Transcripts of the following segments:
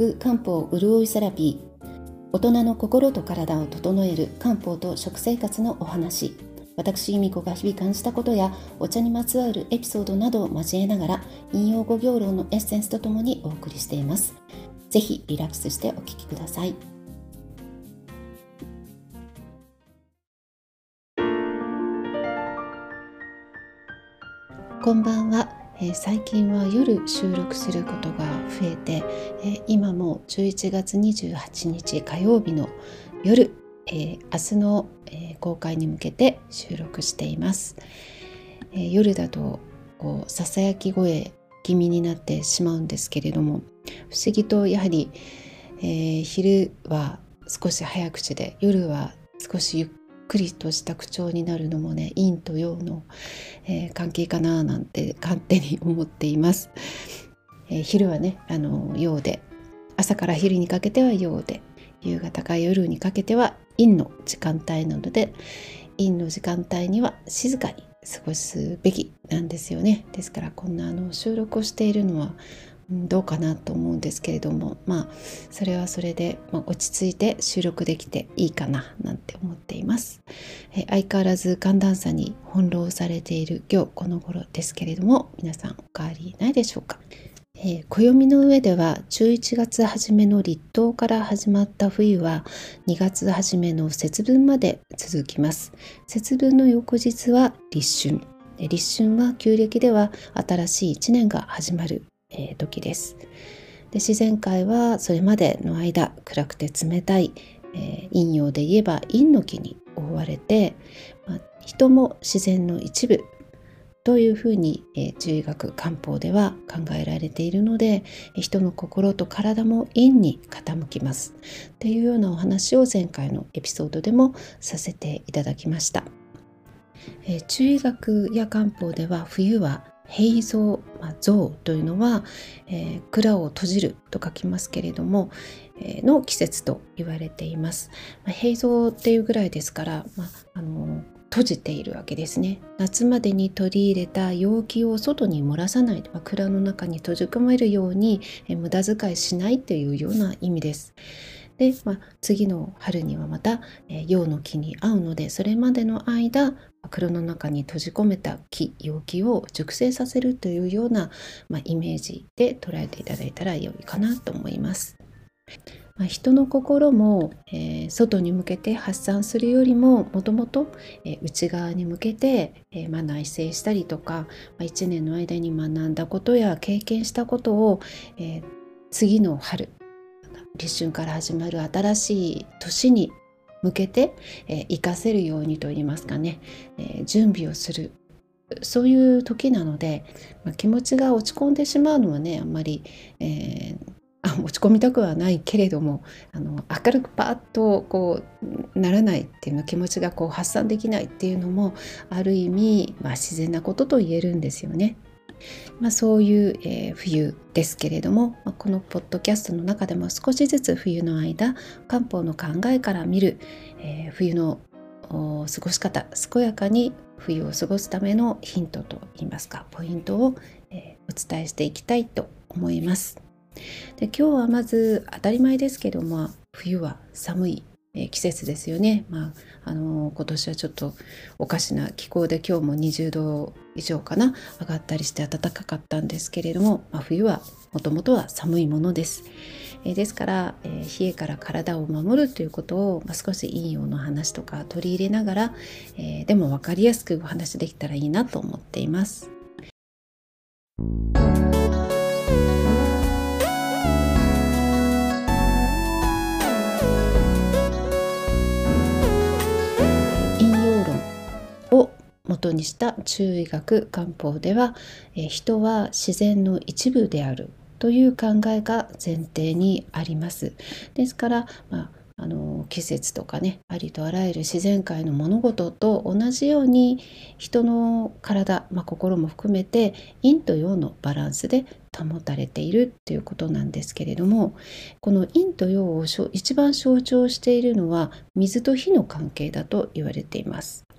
く漢方潤いセラピー。大人の心と体を整える漢方と食生活のお話。私由美子が日々感じたことやお茶にまつわるエピソードなどを交えながら引用語行論のエッセンスとともにお送りしています。ぜひリラックスしてお聞きください。こんばんは。えー、最近は夜収録することが増えて、えー、今も11月28日火曜日の夜、えー、明日の、え公開に向けて収録しています、え夜だとこうささやき声気味になってしまうんですけれども不思議とやはり、え昼は少し早口で夜は少しゆっくりとした口調になるのもね陰と陽の、えー、関係かななんて勝手に思っています。えー、昼はねあの陽で朝から昼にかけては陽で夕方から夜にかけては陰の時間帯なので陰の時間帯には静かに過ごすべきなんですよねですからこんなあの収録をしているのはどうかなと思うんですけれどもまあそれはそれで、まあ、落ち着いて収録できていいかななんて思っています。え相変わらず寒暖差に翻弄されている今日この頃ですけれども皆さんお変わりないでしょうか。えー、暦の上では11月初めの立冬から始まった冬は2月初めの節分まで続きます。節分の翌日は立春。立春は旧暦では新しい1年が始まる。えー、時です。で自然界はそれまでの間暗くて冷たい、えー、陰陽で言えば陰の木に覆われて、まあ、人も自然の一部というふうに、えー、中医学漢方では考えられているので人の心と体も陰に傾きますっていうようなお話を前回のエピソードでもさせていただきました。えー、中医学や漢方では冬は平蔵、まあ、蔵というのは、えー、蔵を閉じると書きますけれども、えー、の季節と言われています。まあ、平蔵っていうぐらいですから、まあ、あの閉じているわけですね夏までに取り入れた容器を外に漏らさない、まあ、蔵の中に閉じ込めるように、えー、無駄遣いしないというような意味です。で、まあ、次の春にはまた、えー、陽の木に合うのでそれまでの間袋の中に閉じ込めた木陽気を熟成させるというような、まあ、イメージで捉えていただいたら良いかなと思います。まあ、人の心も、えー、外に向けて発散するよりももともと内側に向けて、えー、まあ、内省したりとか、まあ、1年の間に学んだことや経験したことを、えー、次の春立春から始まる新しい年に向けて、えー、活かせるようにといいますかね、えー、準備をするそういう時なので、まあ、気持ちが落ち込んでしまうのはねあんまり、えー、あ落ち込みたくはないけれどもあの明るくパッとこうならないっていうの気持ちがこう発散できないっていうのもある意味、まあ、自然なことと言えるんですよね。まあ、そういう、えー、冬ですけれども、まあ、このポッドキャストの中でも少しずつ冬の間漢方の考えから見る、えー、冬の過ごし方健やかに冬を過ごすためのヒントといいますかポイントを、えー、お伝えしていきたいと思います。で今日はまず当たり前ですけども冬は寒い季節ですよね、まあ、あの今年はちょっとおかしな気候で今日も20度以上かな上がったりして暖かかったんですけれども、まあ、冬はもともとは寒いものです。えですから、え冷えから体を守るということを、まあ、少し陰陽の話とか取り入れながら、え、でも分かりやすくお話できたらいいなと思っています。にした中医学漢方では、え人は自然の一部であるという考えが前提にあります。ですから、まああの季節とかねありとあらゆる自然界の物事と同じように人の体、まあ、心も含めて陰と陽のバランスで保たれているということなんですけれどもこの陰と陽を一番象徴しているのは水と火の関係だと言われています。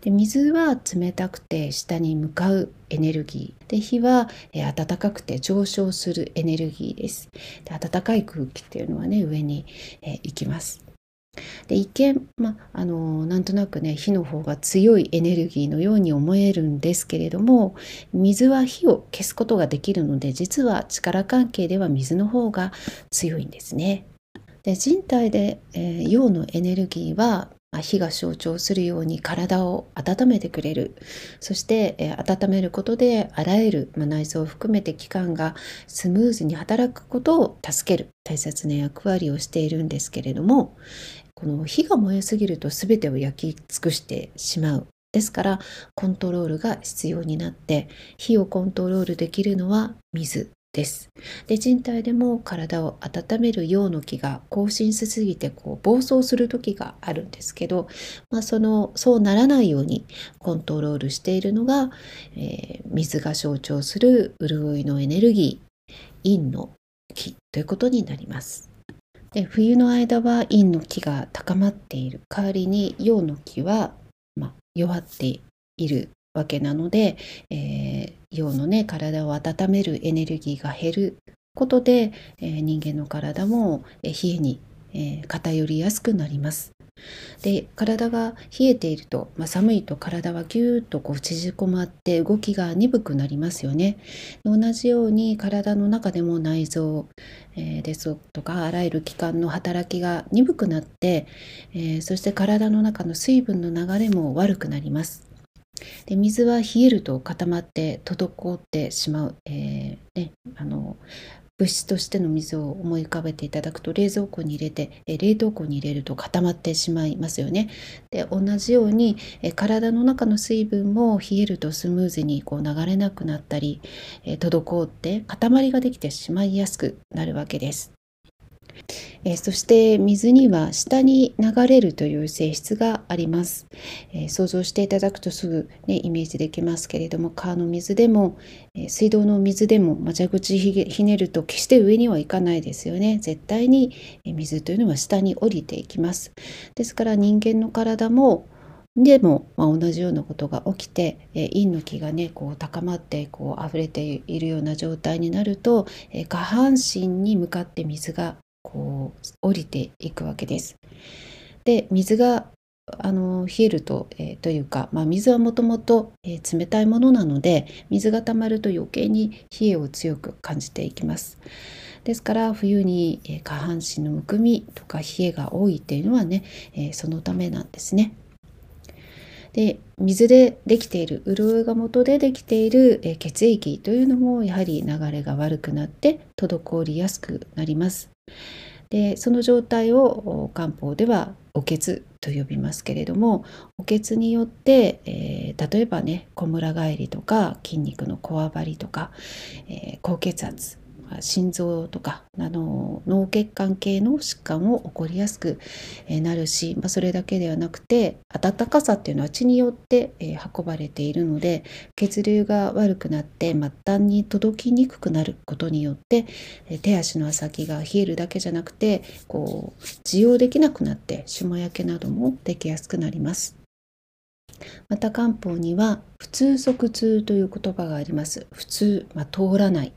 で水は冷たくて下に向かうエネルギー。で火は、え暖かくて上昇するエネルギーです。で暖かい空気っていうのはね上に、え行きます。で一見、まあのなんとなくね火の方が強いエネルギーのように思えるんですけれども水は火を消すことができるので実は力関係では水の方が強いんですね。で人体で、えー、陽のエネルギーは火が象徴するように体を温めてくれる。そして、え温めることであらゆる、ま内臓を含めて器官がスムーズに働くことを助ける。大切な役割をしているんですけれどもこの火が燃えすぎると全てを焼き尽くしてしまう。ですからコントロールが必要になって火をコントロールできるのは水。です。で人体でも体を温める陽の気が更新しすぎてこう暴走する時があるんですけど、まあ、そのそうならないようにコントロールしているのが、えー、水が象徴する潤いのエネルギー陰の気ということになります。で冬の間は陰の気が高まっている代わりに陽の気は、まあ、弱っているわけなので、えー、陽のね体を温めるエネルギーが減ることで、えー、人間の体も冷えに、えー、偏りやすくなります。で体が冷えていると、まあ、寒いと体はぎゅーっとこう縮こまって動きが鈍くなりますよね。同じように体の中でも内臓、えー、ですとかあらゆる器官の働きが鈍くなって、えー、そして体の中の水分の流れも悪くなります。で水は冷えると固まって滞ってしまう、えーね、あの物質としての水を思い浮かべていただくと冷蔵庫に入れて冷凍庫に入れると固まってしまいますよね。で同じように体の中の水分も冷えるとスムーズにこう流れなくなったり滞って塊ができてしまいやすくなるわけです。え、そして水には下に流れるという性質があります、え、想像していただくとすぐ、ね、イメージできますけれども川の水でも、え、水道の水でも、ま蛇口ひねると決して上にはいかないですよね。絶対に水というのは下に降りていきます。ですから人間の体もでも、まあ、同じようなことが起きて、え陰の気がねこう高まってこう溢れているような状態になると、え下半身に向かって水がこう降りていくわけです。で水があの冷えると、えー、というか、まあ、水はもともと冷たいものなので水が溜まると余計に冷えを強く感じていきます。ですから冬に、え、下半身のむくみとか冷えが多いっていうのはね、えー、そのためなんですね。で水でできている潤いが元でできている、え血液というのもやはり流れが悪くなって滞りやすくなります。でその状態を漢方ではおけつと呼びますけれどもおけつによって、えー、例えばねこむら返りとか筋肉のこわばりとか、えー、高血圧心臓とかあの脳血管系の疾患を起こりやすくなるし、まあ、それだけではなくて温かさっていうのは血によって運ばれているので血流が悪くなって末端に届きにくくなることによって手足の先が冷えるだけじゃなくてこう受容できなくなって霜焼けなどもできやすくなります。また漢方には普通即痛という言葉があります。普通、まあ、通らない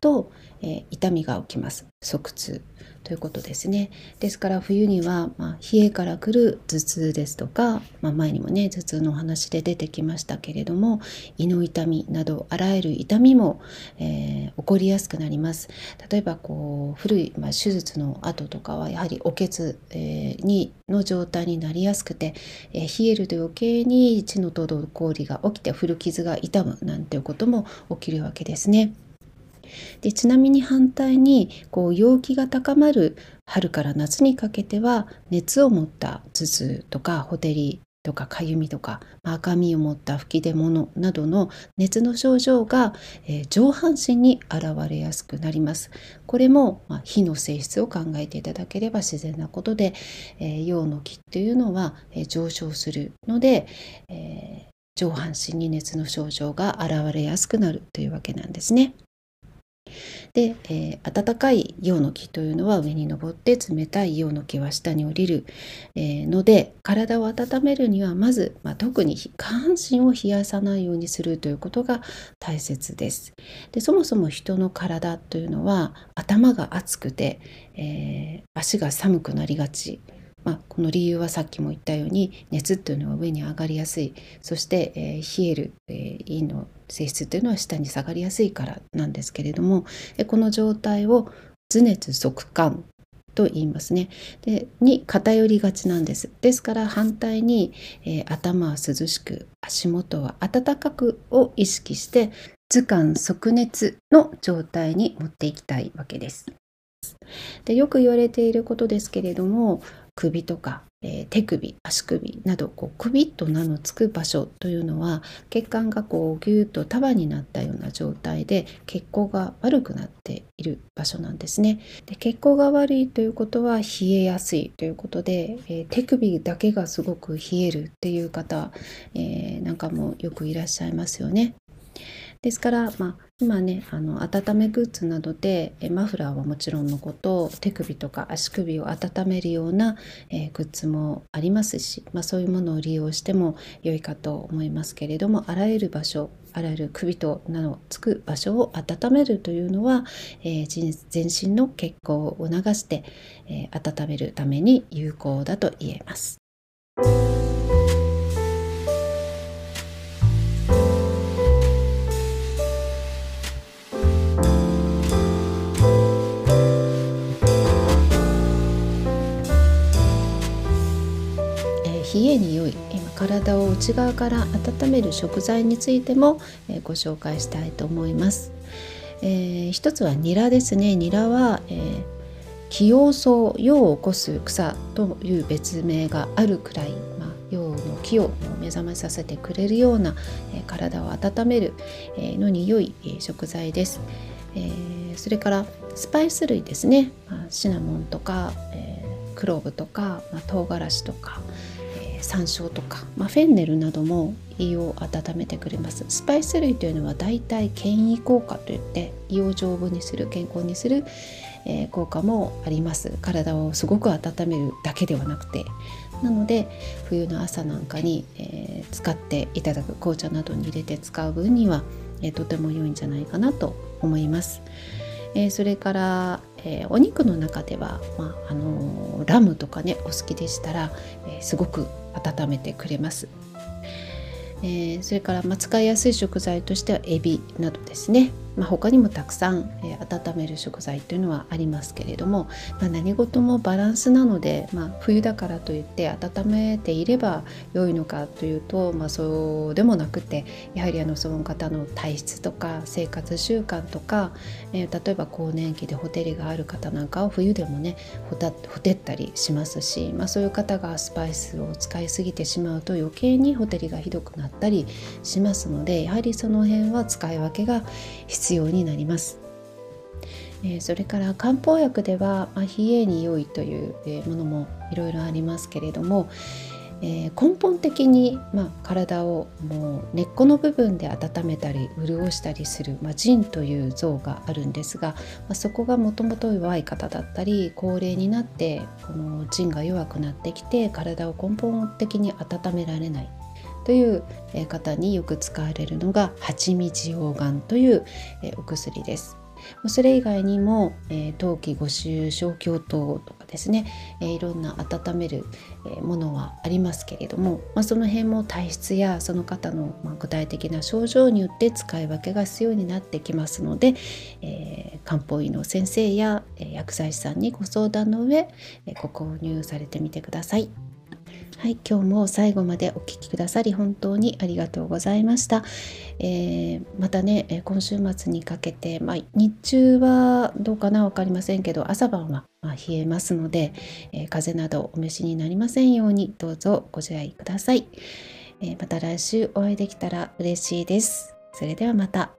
とえー、痛みが起きます。側痛。ということですね。ですから冬には、まあ、冷えから来る頭痛ですとか、まあ、前にもね頭痛のお話で出てきましたけれども胃の痛みなどあらゆる痛みも、えー、起こりやすくなります。例えばこう古い、まあ、手術の後とかはやはりおけつ、えー、にの状態になりやすくて、えー、冷えると余計に血の滞りが起きて古傷が痛むなんていうことも起きるわけですね。でちなみに反対にこう陽気が高まる春から夏にかけては熱を持った頭痛とかほてりとかかゆみとか赤みを持った吹き出物などの熱の症状が、えー、上半身に現れやすくなります。これも、まあ、火の性質を考えていただければ自然なことで、えー、陽の気っていうのは、えー、上昇するので、え上半身に熱の症状が現れやすくなるというわけなんですね。で、えー、暖かい陽の木というのは上に登って冷たい陽の木は下に降りる、えー、ので体を温めるにはまず、まあ、特に下半身を冷やさないようにするということが大切です。でそもそも人の体というのは頭が熱くて、えー、足が寒くなりがちまあ、この理由はさっきも言ったように熱っていうのは上に上がりやすい。そして、えー、冷える、えー、陰の性質っていうのは下に下がりやすいからなんですけれども、この状態を頭熱側感と言いますね。でに偏りがちなんです。ですから反対に、えー、頭は涼しく足元は暖かくを意識して図鑑即熱の状態に持っていきたいわけです。でよく言われていることですけれども首とか、えー、手首足首などこう首と名の付く場所というのは血管がこうギューッと束になったような状態で血行が悪くなっている場所なんですね。で血行が悪いということは冷えやすいということで、えー、手首だけがすごく冷えるっていう方、えー、なんかもよくいらっしゃいますよね。ですから、まあ、今ねあの温めグッズなどでマフラーはもちろんのこと手首とか足首を温めるような、えー、グッズもありますし、まあ、そういうものを利用しても良いかと思いますけれどもあらゆる場所あらゆる首と名のつく場所を温めるというのは、えー、全身の血行を促して、えー、温めるために有効だと言えます。冷えに良い今体を内側から温める食材についても、ご紹介したいと思います、えー、一つはニラですね。ニラは、えー、気葉草葉を起こす草という別名があるくらい、ま、陽の気を目覚めさせてくれるような、えー、体を温める、えのに良い、食材です、え、それからスパイス類ですね、まあ、シナモンとか、え、クローブとか、まあ、唐辛子とか、山椒とか、まあ、フェンネルなども胃を温めてくれます。スパイス類というのはだいたい健胃効果といって胃を丈夫にする健康にする、えー、効果もあります。体をすごく温めるだけではなくて。なので冬の朝なんかに、えー、使っていただく紅茶などに入れて使う分には、えー、とても良いんじゃないかなと思います。えー、それから、えー、お肉の中では、まああのー、ラムとかねお好きでしたら、えすごく温めてくれます。えそれから、まあ、使いやすい食材としてはエビなどですねまあ、他にもたくさん、えー、温める食材というのはありますけれども、まあ、何事もバランスなので、まあ、冬だからといって温めていれば良いのかというと、まあ、そうでもなくてやはりあのその方の体質とか生活習慣とか、えー、例えば更年期でホテルがある方なんかは冬でもねほたほてったりしますし、まあ、そういう方がスパイスを使いすぎてしまうと余計にホテルがひどくなったりしますのでやはりその辺は使い分けが必要必要になります。えそれから漢方薬では、まあ、冷えに良いという、えものもいろいろありますけれども、えー、根本的に、まあ、体をもう根っこの部分で温めたり潤したりする、まあ、腎という像があるんですが、まあ、そこがもともと弱い方だったり高齢になってこの腎が弱くなってきて体を根本的に温められないという方によく使われるのが蜂蜜溶岩というお薬です。それ以外にも、え、冬季五臭小胸糖とかですね、え、いろんな温める、え、ものはありますけれども、ま、その辺も体質やその方の、ま、具体的な症状によって使い分けが必要になってきますので、え漢方医の先生や、え薬剤師さんにご相談の上、えご購入されてみてください。はい、今日も最後までお聴きくださり本当にありがとうございました。えー、またね、今週末にかけて、まあ、日中はどうかな分かりませんけど朝晩はま冷えますので、えー、風邪などお召しになりませんようにどうぞご自愛ください。えー、また来週お会いできたら嬉しいです。それではまた。